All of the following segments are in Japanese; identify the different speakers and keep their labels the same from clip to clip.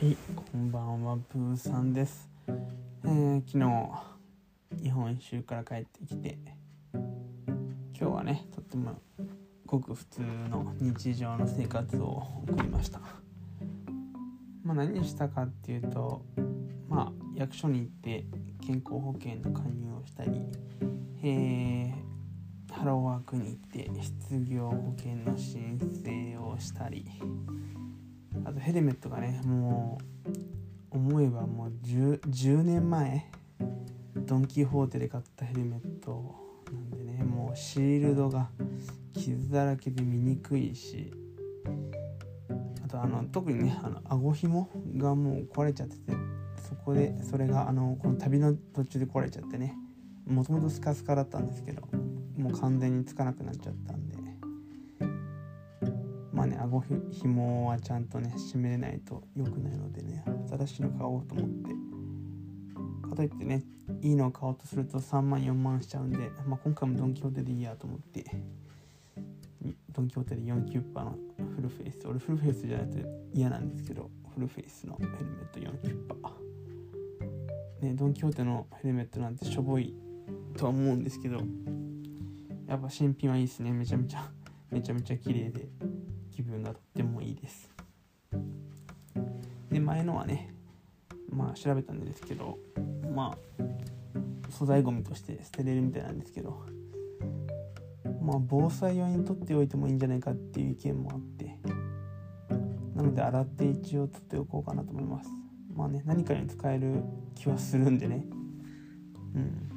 Speaker 1: はい、こんばんは、ブーさんです。えー昨日、日本一周から帰ってきて、今日はね、とってもごく普通の日常の生活を送りました。まあ、何したかっていうと、まあ、役所に行って健康保険の加入をしたり、えーハローワークに行って失業保険の申請をしたり、あとヘルメットがねもう思えばもう 10, 10年前ドン・キホーテで買ったヘルメットなんでねもうシールドが傷だらけで見にくいしあとあの特にねあの顎ひもがもう壊れちゃっててそこでそれがあのこの旅の途中で壊れちゃってねもともとスカスカだったんですけどもう完全につかなくなっちゃったんでまあね顎ひ紐はちゃんとね締めれないと良くないのでね新しいの買おうと思って。かといってねいいのを買おうとすると3万4万しちゃうんで、まあ、今回もドン・キホーテでいいやと思って。ドン・キホーテで4キュッパのフルフェイス。俺フルフェイスじゃないと嫌なんですけどフルフェイスのヘルメット4キュッパねドン・キホーテのヘルメットなんてしょぼいとは思うんですけどやっぱ新品はいいですね。めちゃめちゃ めちゃめちゃ綺麗で。気分がとってもいいです。で前のはねまあ調べたんですけどまあ素材ゴミとして捨てれるみたいなんですけどまあ防災用に取っておいてもいいんじゃないかっていう意見もあってなので洗って一応取っておこうかなと思います。まあね何かに使える気はするんでね。うん。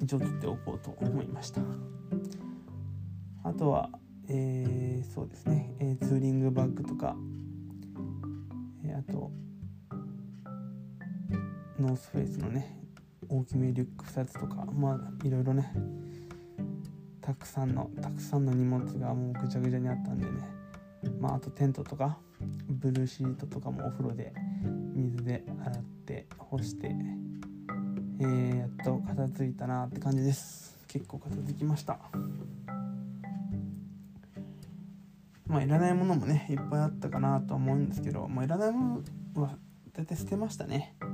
Speaker 1: 一応取っておこうと思いました。あとはえーそうですね、えーツーリングバッグとか、えーあとノースフェイスのね大きめリュック2つとか。まあいろいろね。たくさんのたくさんの荷物がもうぐちゃぐちゃにあったんでね。まああとテントとか。ブルーシートとかもお風呂で水で洗って干して。えーやっと片付いたなって感じです。結構片付きました。まあいらないものもねいっぱいあったかなとは思うんですけどまあいらないものは大体捨てましたね。う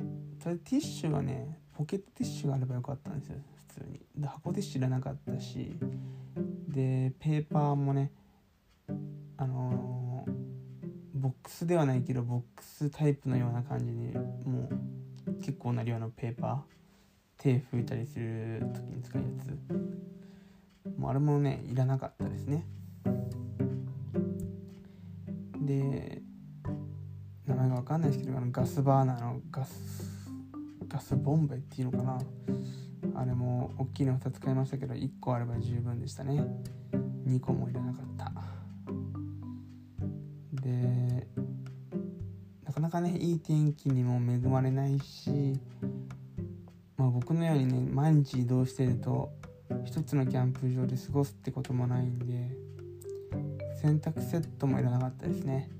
Speaker 1: ん。それティッシュがねポケットティッシュがあればよかったんですよ普通に。で箱ティッシュいらなかったしでペーパーもねあのーボックスではないけどボックスタイプのような感じにもう結構な量のペーパー手拭いたりする時に使うやつ。もうあれもねいらなかったですね。で名前が分かんないですけどあのガスバーナーのガスガスボンベっていうのかな。あれも大きいの2つ買いましたけど1個あれば十分でしたね。2個もいらなかった。でなかなかねいい天気にも恵まれないしまあ僕のようにね毎日移動してると一つのキャンプ場で過ごすってこともないんで洗濯セットもいらなかったですね、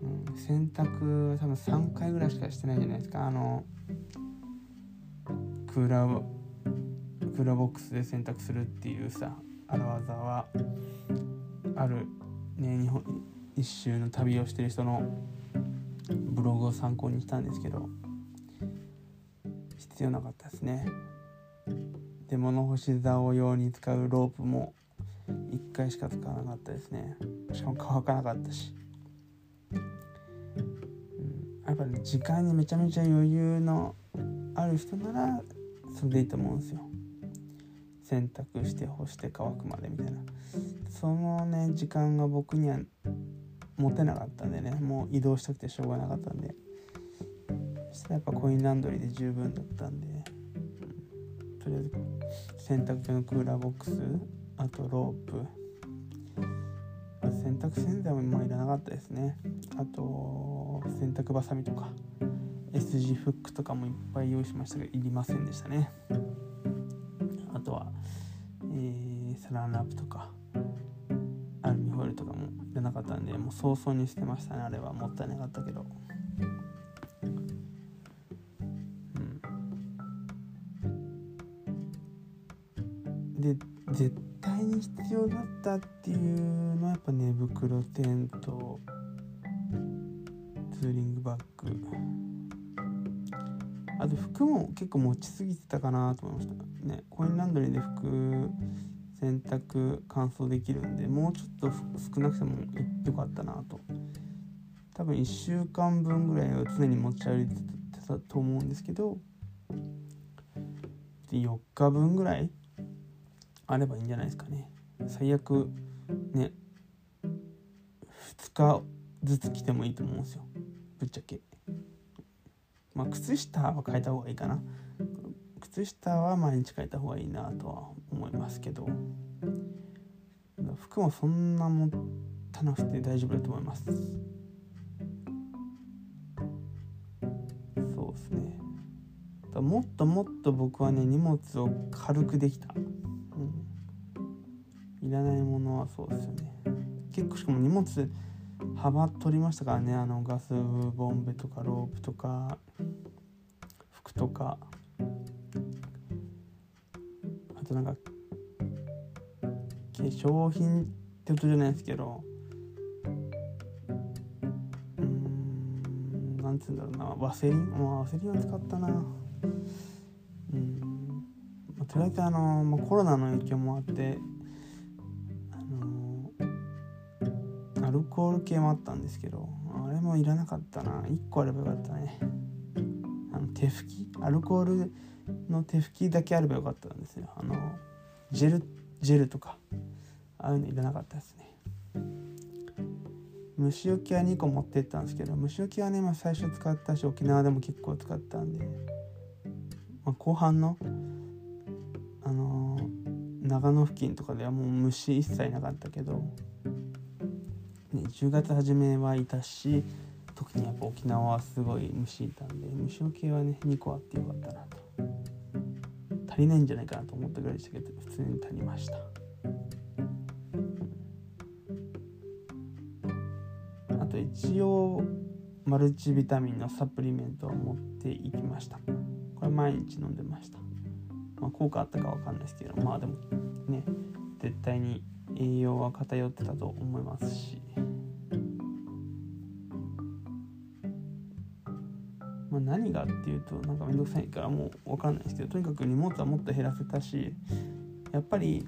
Speaker 1: うん、洗濯多分3回ぐらいしかしてないじゃないですか。あのクーラークーラーボックスで洗濯するっていうさ荒技はあるね日本一周の旅をしてる人のブログを参考にしたんですけど必要なかったですね。で物干し竿用に使うロープも1回しか使わなかったですね。しかも乾かなかったし、うん、やっぱね時間にめちゃめちゃ余裕のある人ならそれでいいと思うんですよ。洗濯して干して乾くまでみたいな。そのね時間が僕には持てなかったんでね。もう移動したくてしょうがなかったんで。そしたらやっぱコインランドリーで十分だったんで、とりあえず洗濯用のクーラーボックスあとロープ。洗濯洗剤もまあいらなかったですね。あと洗濯バサミとか S 字フックとかもいっぱい用意しましたけどいりませんでしたね。あとは、えーサランラップとかアルミホイルとかもいらなかったんでもう早々に捨てましたね。あれはもったいなかったけど。絶対に必要だったっていうのはやっぱ寝袋テントツーリングバッグ。あと服も結構持ちすぎてたかなと思いました。ねコインランドリーで服洗濯乾燥できるんでもうちょっと少なくてもよかったなと。多分1週間分ぐらいは常に持ち歩いてたと思うんですけど4日分ぐらいあればいいんじゃないですかね。最悪ね2日ずつ着てもいいと思うんですよ。ぶっちゃけ。まあ靴下は変えた方がいいかな。靴下は毎日変えた方がいいなとは思いますけど。服もそんな持たなくて大丈夫だと思います。そうですね。もっともっと僕はね荷物を軽くできた、らないものはそうですよね。結構しかも荷物幅取りましたからね。あのガスボンベとかロープとか服とか。あとなんか化粧品ってことじゃないですけど。うんなんつうんだろうな。ワセリン？まあワセリンは使ったな。うん。まあ、とりあえずあの、まあ、コロナの影響もあってコール系もあったんですけどあれもいらなかったな。1個あればよかったね。あの手拭き？アルコールの手拭きだけあればよかったんですよ。あのジェルジェルとか。ああいうのいらなかったですね。虫除けは2個持ってったんですけど虫除けはね、まあ、最初使ったし沖縄でも結構使ったんで、まあ、後半のあのー、長野付近とかではもう虫一切なかったけど、10月初めはいたし特にやっぱ沖縄はすごい虫いたんで虫除けはね2個あってよかったなと。足りないんじゃないかなと思ったぐらいでしたけど普通に足りました。あと一応マルチビタミンのサプリメントを持っていきました。これ毎日飲んでました。まあ効果あったかわかんないですけどまあでもね絶対に栄養は偏ってたと思いますし、まあ、何がっていうとなんか面倒くさいからもう分かんないですけどとにかく荷物はもっと減らせたしやっぱり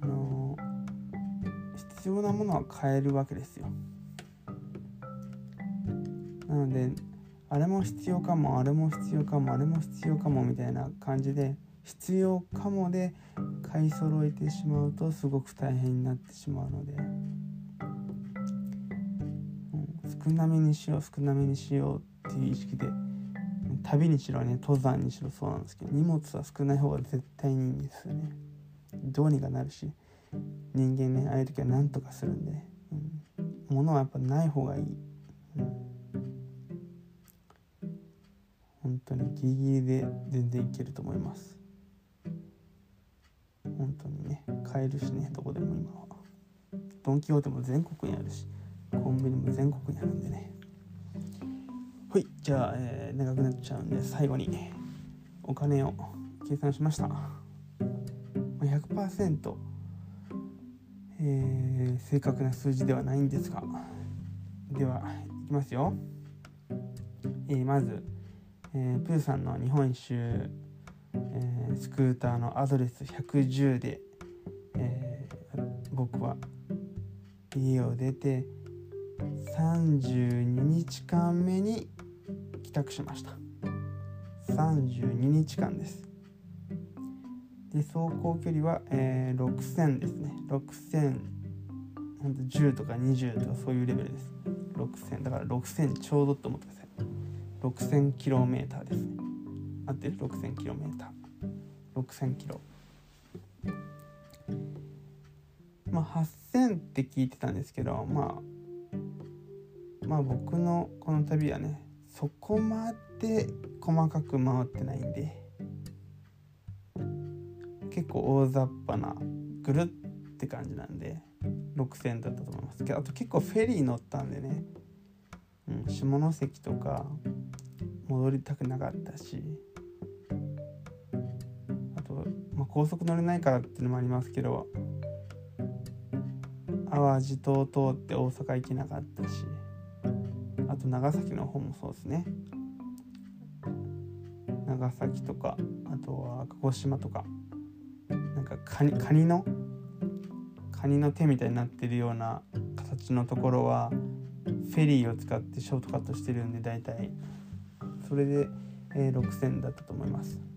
Speaker 1: あの、必要なものは買えるわけですよ。なのであれも必要かもあれも必要かもあれも必要かもみたいな感じで必要かもで買い揃えてしまうとすごく大変になってしまうので、うん、少なめにしよう少なめにしようっていう意識で旅にしろね登山にしろそうなんですけど荷物は少ない方が絶対にいいんですよね。どうにかなるし人間ねああいう時は何とかするんで、うん、物はやっぱない方がいい、うん、本当にギリギリで全然いけると思います。本当にね買えるしねどこでも今は。ドン・キホーテも全国にあるしコンビニも全国にあるんでね。はいじゃあ、えー、長くなっちゃうんで最後にお金を計算しました。100%、えー、正確な数字ではないんですが。ではいきますよ、えー、まず、えー、プーさんの日本一周えー、スクーターのアドレス110で、えー、僕は家を出て32日間目に帰宅しました。32日間です。で走行距離は、えー、6000ですね。6000 10とか20とかそういうレベルです。6000だから6000ちょうどって思ってください。6000km ですね。合ってる 6000km6000 km まあ8000って聞いてたんですけどまあまあ僕のこの旅はねそこまで細かく回ってないんで結構大雑把なぐるって感じなんで6000だったと思います。けどあと結構フェリー乗ったんでね、うん、下関とか戻りたくなかったし高速乗れないからっていうのもありますけど淡路島通って大阪行けなかったしあと長崎の方もそうですね。長崎とかあとは鹿児島とかなんかカニカニのカニの手みたいになってるような形のところはフェリーを使ってショートカットしてるんで大体それで、えー、6000だったと思います。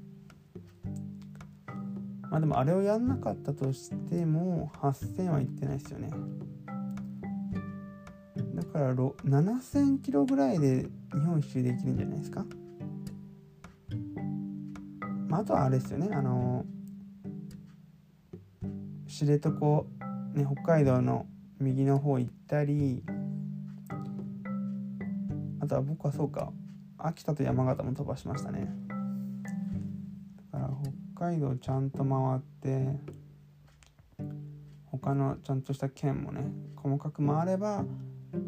Speaker 1: まあでもあれをやんなかったとしても8000はいってないですよね。だから7000キロぐらいで日本一周できるんじゃないですか。まあ、あとはあれですよね。あの知床ね北海道の右の方行ったりあとは僕はそうか秋田と山形も飛ばしましたね。海道ちゃんと回って他のちゃんとした県もね細かく回れば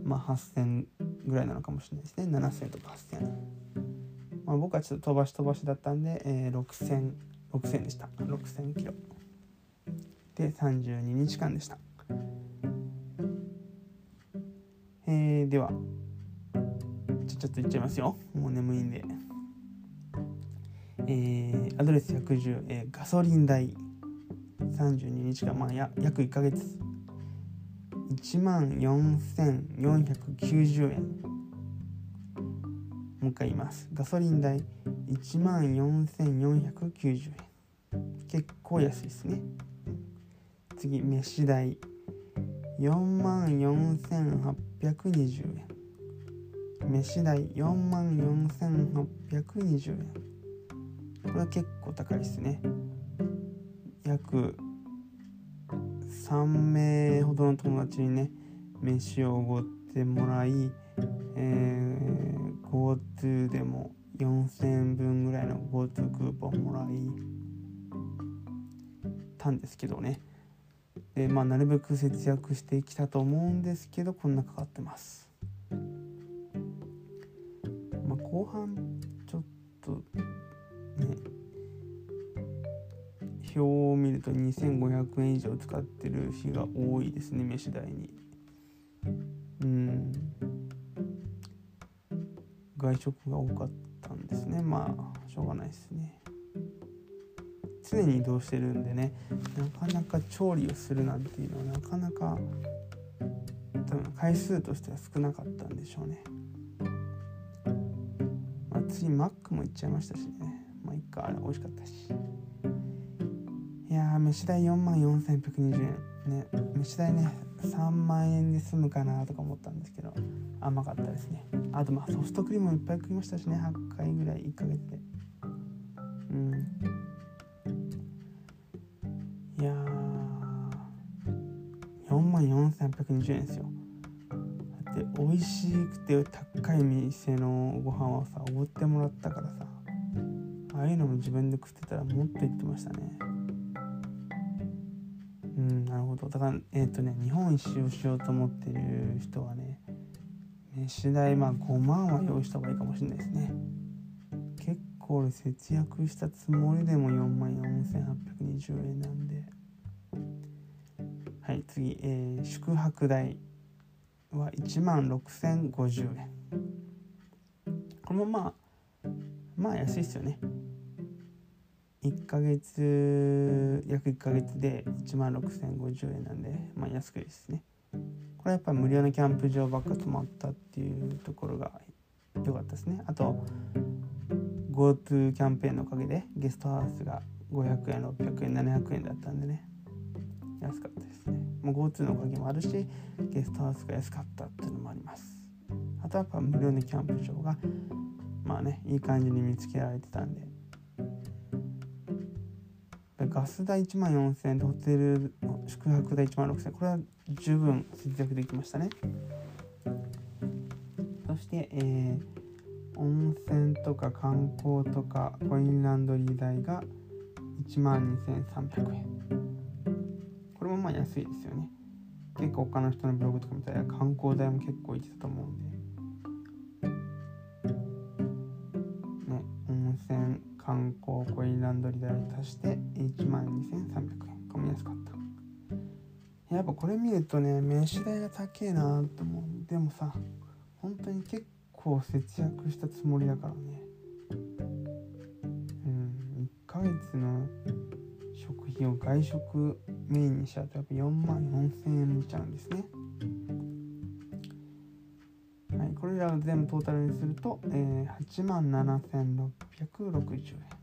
Speaker 1: まあ8,000ぐらいなのかもしれないですね。7,000とか8,000まあ僕はちょっと飛ばし飛ばしだったんで、えー、6,000 6,000でした。6,000キロ。で32日間でした。えー、ではちょちょっといっちゃいますよ。もう眠いんで。えー、アドレス110、えー、ガソリン代。32日間まあや約1ヶ月。1万4490円。もう一回言います。ガソリン代1万4490円。結構安いですね。次飯代。4万4820円。飯代4万4820円。これは結構高いですね。約3名ほどの友達にね飯をおごってもらい、えー、GoTo でも4000円分ぐらいの GoTo クーポンもらいたんですけどね。でまあなるべく節約してきたと思うんですけどこんなかかってます。まあ後半ちょっとね表を見ると2500円以上使ってる日が多いですね飯代に。うん。外食が多かったんですね。まあしょうがないですね。常に移動してるんでねなかなか調理をするなんていうのはなかなか多分回数としては少なかったんでしょうね。まあ、次マックも行っちゃいましたしね。かあれ美味しかったし。いやー飯代4万4120円。ね飯代ね3万円で済むかなとか思ったんですけど甘かったですね。あとまあソフトクリームいっぱい食いましたしね。8回ぐらい1ヶ月で。うん。いやー4万4820円ですよ。だって美味しくて高い店のご飯はさおごってもらったからさああいうのも自分で食ってたらもっと言ってましたね。うんなるほど。だからえっ、ー、とね日本一周しようと思ってる人はね飯代まあ5万は用意した方がいいかもしれないですね。結構節約したつもりでも4万4820円なんで。はい次、えー、宿泊代は1万6050円。これもまあまあ安いですよね。1ヶ月約1ヶ月で1万6050円なんでまあ安くですね。これはやっぱ無料のキャンプ場ばっか泊まったっていうところが良かったですね。あと GoTo キャンペーンのおかげでゲストハウスが500円600円700円だったんでね。安かったですね。もう GoTo のおかげもあるしゲストハウスが安かったっていうのもあります。あとはやっぱ無料のキャンプ場がまあねいい感じに見つけられてたんで。ガス代1万4000円ホテル宿泊代1万6000円。これは十分節約できましたね。そしてえー温泉とか観光とかコインランドリー代が1万2300円。これもまあ安いですよね。結構他の人のブログとか見たら観光代も結構いってたと思うんで。ね温泉観光コインランドリー代足して1万2300円。これも安かった。やっぱこれ見るとね飯代が高えなと思う。でもさ本当に結構節約したつもりだからね。うん1ヶ月の食費を外食メインにしちゃうとやっぱ4万4000円見ちゃうんですね。はいこれらを全部トータルにすると、えー、8万7660円、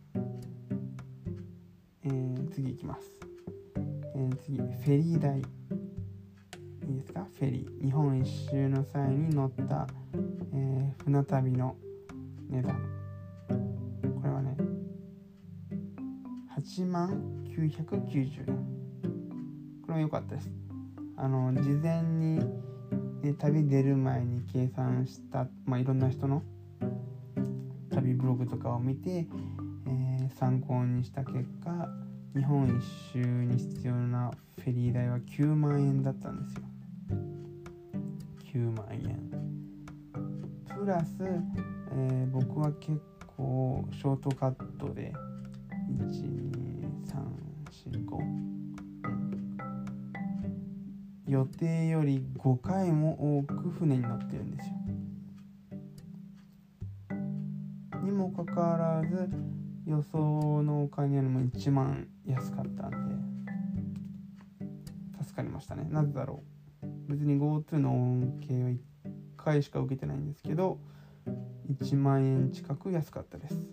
Speaker 1: えー、次いきます、えー、次フェリー代いいですか？フェリー日本一周の際に乗った、えー、船旅の値段。これはね8万990円。これも良かったです。あの事前に、ね、旅出る前に計算した、まあ、いろんな人の旅ブログとかを見て、参考にした結果日本一周に必要なフェリー代は9万円だったんですよ。9万円。プラス、えー、僕は結構ショートカットで12345予定より5回も多く船に乗ってるんですよ。にもかかわらず予想のお金よりも1万安かったんで助かりましたね。なぜだろう。別に GoTo の恩恵は1回しか受けてないんですけど1万円近く安かったです。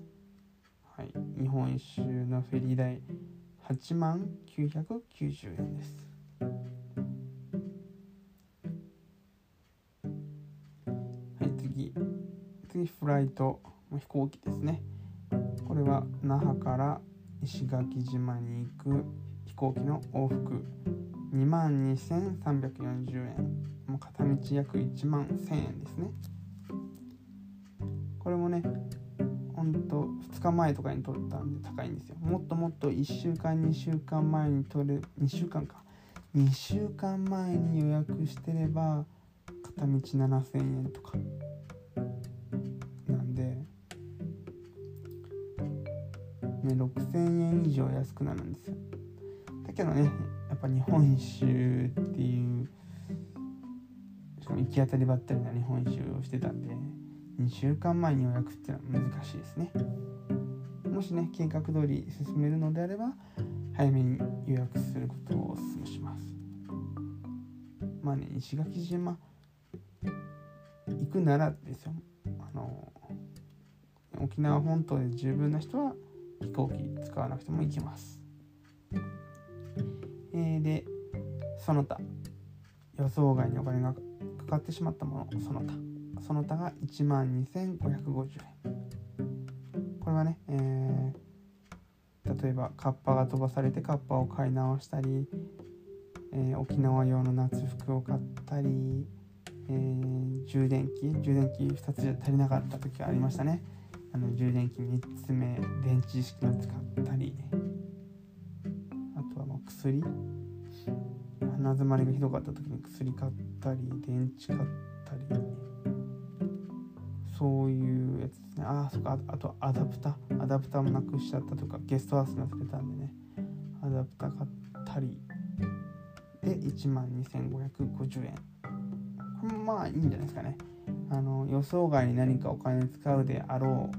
Speaker 1: はい。日本一周のフェリー代8万990円です。はい。次。次フライト飛行機ですね。これは那覇から石垣島に行く飛行機の往復2万2340円。もう片道約1万1000円ですね。これもねほんと2日前とかに取ったんで高いんですよ。もっともっと1週間2週間前に取れ2週間か。2週間前に予約してれば片道7000円とか。ね6000円以上安くなるんですよ。だけどねやっぱ日本一周っていうしかも行き当たりばったりな日本一周をしてたんで2週間前に予約っていうのは難しいですね。もしね計画通り進めるのであれば早めに予約することをお勧めします。まあね石垣島行くならですよ。あの沖縄本島で十分な人は飛行機使わなくても行けます。えー、でその他。予想外にお金がかかってしまったものその他。その他が1万2550円。これはね、えー、例えばカッパが飛ばされてカッパを買い直したり、えー、沖縄用の夏服を買ったり、えー、充電器充電器2つじゃ足りなかった時がありましたね。あの充電器3つ目電池式の使ったりあとはもう薬。鼻詰まりがひどかった時に薬買ったり電池買ったり。そういうやつですね。ああそっか。あとアダプタアダプタもなくしちゃったとかゲストハウスに忘れたんでね。アダプタ買ったり。で1万2550円。まあいいんじゃないですかね。あの予想外に何かお金使うであろう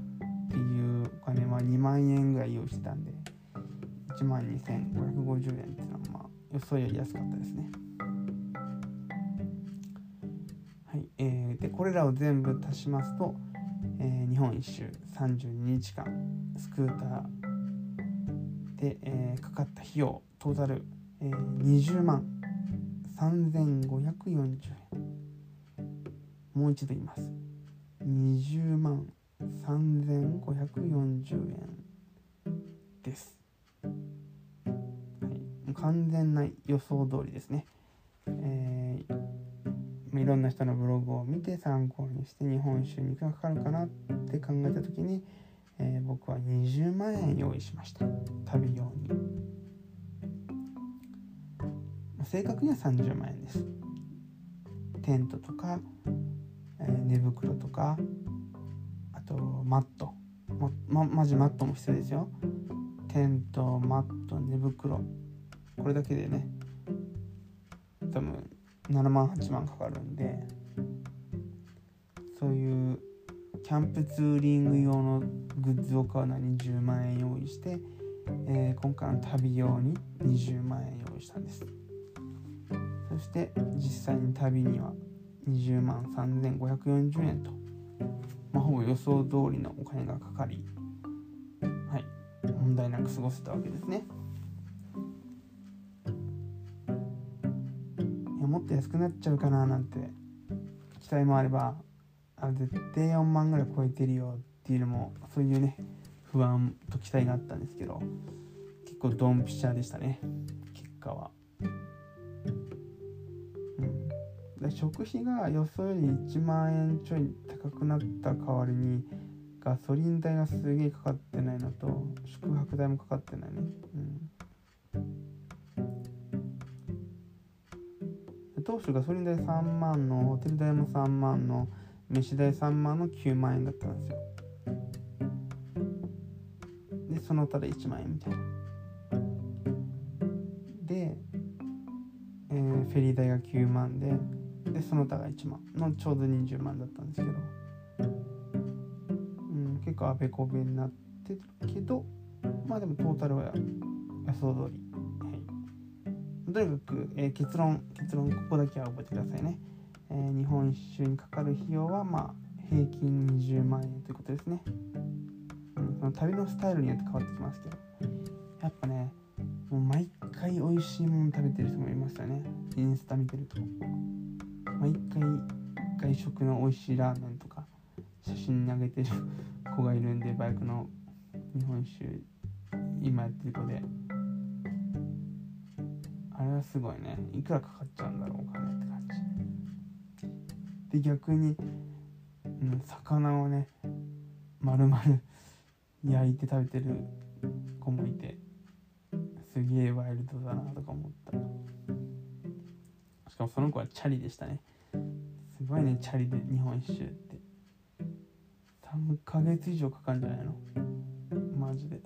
Speaker 1: っていうお金は2万円ぐらい用意してたんで1万2550円っていうのはまあ予想より安かったですね。はいえー、でこれらを全部足しますと、えー、日本一周32日間スクーターで、えー、かかった費用トータル、えー、20万3540円。もう一度言います。20万3540円です、はい、完全な予想通りですね、えー、いろんな人のブログを見て参考にして日本一周にかかるかなって考えた時に、えー、僕は20万円用意しました。旅用に。正確には30万円です。テントとかえー、寝袋とかマット。ままじマットも必要ですよ。テントマット寝袋。これだけでね。多分7万8万かかるんで。そういうキャンプツーリング用のグッズを買うのに10万円用意して、えー、今回の旅用に20万円用意したんです。そして実際に旅には20万3540円と、まあ、ほぼ予想通りのお金がかかりはい問題なく過ごせたわけですねいやもっと安くなっちゃうかななんて期待もあればあ絶対4万ぐらい超えてるよっていうのもそういうね不安と期待があったんですけど結構ドンピシャでしたね結果は。うん、食費が予想より1万円ちょい高くなった代わりにガソリン代がすげえかかってないのと宿泊代もかかってないね。うん、当初ガソリン代3万のホテル代も3万の飯代3万の9万円だったんですよ。でその他で1万円みたいな。で、えー、フェリー代が9万ででその他が1万のちょうど20万だったんですけど、うん、結構あべこべになってるけどまあでもトータルは予想通り、はい、とにかく、えー、結論結論ここだけは覚えてくださいね。えー、日本一周にかかる費用はまあ平均20万円ということですね、うん、その旅のスタイルによって変わってきますけど。やっぱねもう毎回美味しいもの食べてる人もいましたね。インスタ見てると毎回外食の美味しいラーメンとか写真に上げてる子がいるんでバイクの日本一周今やってる子で。あれはすごいね。いくらかかっちゃうんだろうお金って感じ。で逆に、うん、魚をね丸々 焼いて食べてる子もいてすげえワイルドだなとか思った。しかもその子はチャリでしたね。すごいねチャリで日本一周って。3ヶ月以上かかるんじゃないの？マジで。い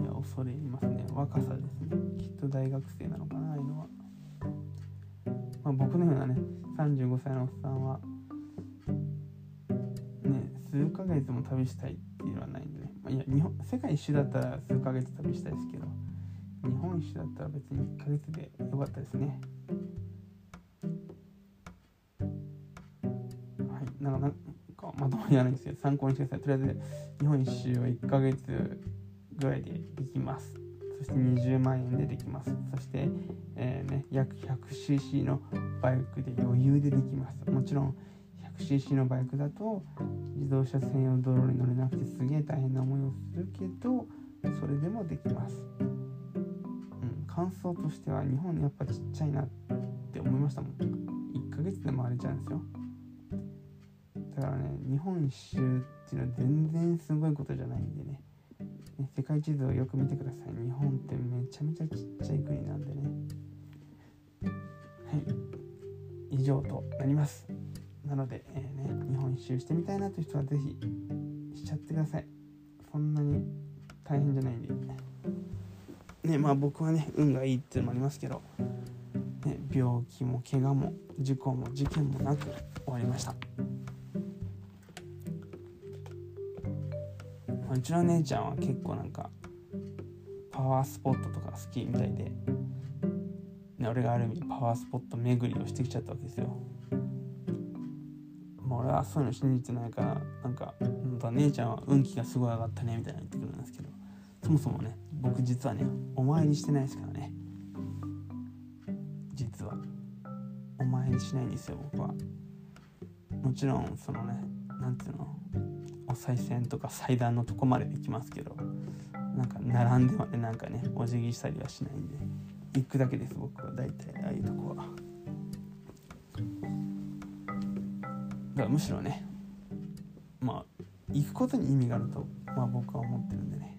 Speaker 1: や恐れ入りますね。若さですね。きっと大学生なのかなああいうのは。まあ、僕のようなね35歳のおっさんはね数ヶ月も旅したいっていうのはないんでね、まあ、いや日本世界一周だったら数ヶ月旅したいですけど日本一周だったら別に1ヶ月でよかったですね。にやるんですけど参考にしてください。とりあえず日本一周は1ヶ月ぐらいでできます。そして20万円でできます。そして、えーね、約 100cc のバイクで余裕でできます。もちろん 100cc のバイクだと自動車専用道路に乗れなくてすげえ大変な思いをするけどそれでもできます、うん、感想としては日本やっぱちっちゃいなって思いましたもん。1ヶ月で回れちゃうんですよ。だからね日本一周っていうのは全然すごいことじゃないんでね。世界地図をよく見てください。日本ってめちゃめちゃちっちゃい国なんでね。はい。以上となります。なので、えー、ね、日本一周してみたいなという人は是非しちゃってください。そんなに大変じゃないんで。ねまあ僕はね運がいいっていうのもありますけど、ね、病気も怪我も事故も事件もなく終わりました。うちの姉ちゃんは結構なんかパワースポットとか好きみたいで、ね、俺がある意味パワースポット巡りをしてきちゃったわけですよ。まあ、俺はそういうの信じてないからなんかか姉ちゃんは運気がすごい上がったねみたいな言ってくるんですけどそもそもね僕実はねお参りしてないですからね。実は。お参りしないんですよ僕は。もちろんそのねなんていうのお賽銭とか祭壇のとこまでできますけどなんか並んでまでなんかねお辞儀したりはしないんで行くだけです僕は。大体ああいうとこは。だからむしろねまあ行くことに意味があると、まあ、僕は思ってるんでね、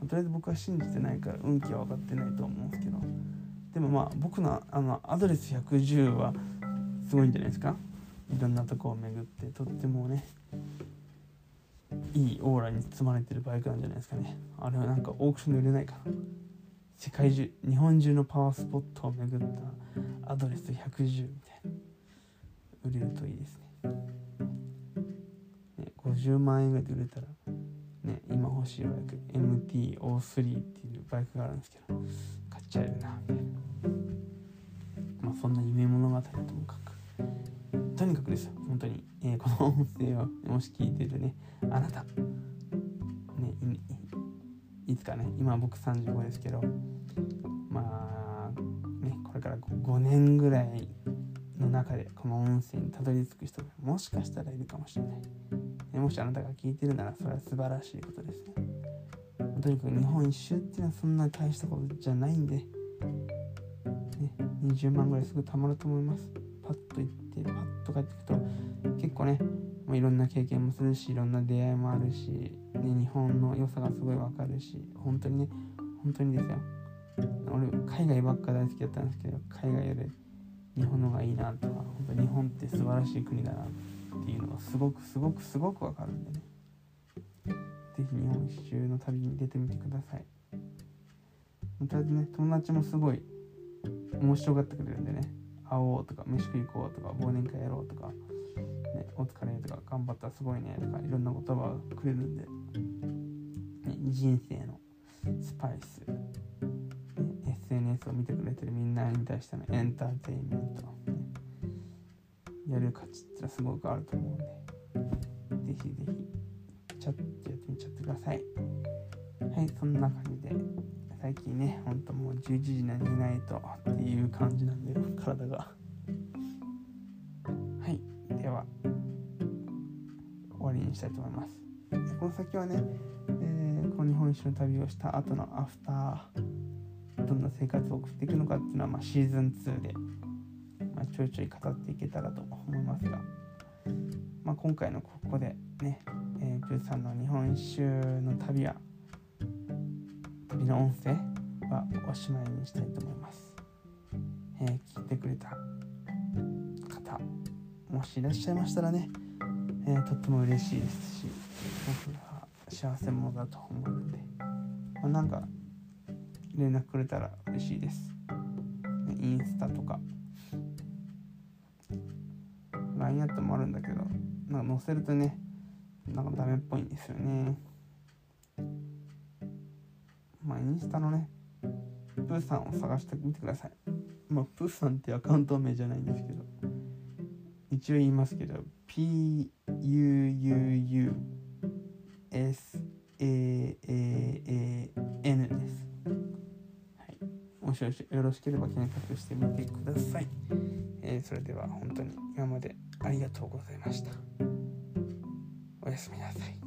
Speaker 1: ま、とりあえず僕は信じてないから運気は分かってないと思うんですけどでもまあ僕のあのアドレス110はすごいんじゃないですか？いろんなとこを巡ってとってもねいいオーラに包まれてるバイクなんじゃないですかね。あれはなんかオークションで売れないかな。世界中日本中のパワースポットを巡ったアドレス110みたいな。売れるといいですね。ね50万円ぐらいで売れたらね今欲しいバイク MT-03 っていうバイクがあるんですけど買っちゃえるなみたいな。まあそんな夢物語ともかとにかくです本当に、えー、この音声をもし聞いてるねあなたねいつかね今僕35ですけどまあねこれから5年ぐらいの中でこの音声にたどり着く人がもしかしたらいるかもしれない。もしあなたが聞いてるならそれは素晴らしいことですね。とにかく日本一周っていうのはそんな大したことじゃないんで、ね、20万ぐらいすぐ貯まると思います。パッと行ってパッと帰ってくと結構ねもういろんな経験もするしいろんな出会いもあるし、ね、日本の良さがすごいわかるし本当にね本当にですよ。俺海外ばっか大好きだったんですけど海外より日本の方がいいなとか本当日本って素晴らしい国だなっていうのがすごくすごくすごくわかるんでね。是非日本一周の旅に出てみてください。またね友達もすごい面白がってくれるんでね。会おうとか飯食い行こうとか忘年会やろうとか、ね、お疲れとか頑張ったらすごいねとかいろんな言葉をくれるんで、ね、人生のスパイスね SNS を見てくれてるみんなに対してのエンターテインメント、ね、やる価値ってのはすごくあると思うんでぜひぜひちょっとやってみちゃってください。はいそんな感じで。最近ねほんともう11時に寝ないとっていう感じなんで体が。はいでは終わりにしたいと思います。この先はね、えー、この日本一周の旅をした後のアフターどんな生活を送っていくのかっていうのは、まあ、シーズン2で、まあ、ちょいちょい語っていけたらと思いますが、まあ、今回のここでね、えー、プーさんの日本一周の旅は旅の音声？はおしまいにしたいと思います。えー、聞いてくれた方もしいらっしゃいましたらね、えー、とっても嬉しいですし僕が幸せ者だと思うので、まあ、なんか連絡くれたら嬉しいです。インスタとか。LINE アットもあるんだけどなんか載せるとねなんかダメっぽいんですよね。まあインスタのねプーさんを探してみてください。まあプーさんってアカウント名じゃないんですけど。一応言いますけど PUUUSAAN です。もしよろしければ検索してみてください、えー、それでは本当に今までありがとうございました。おやすみなさい。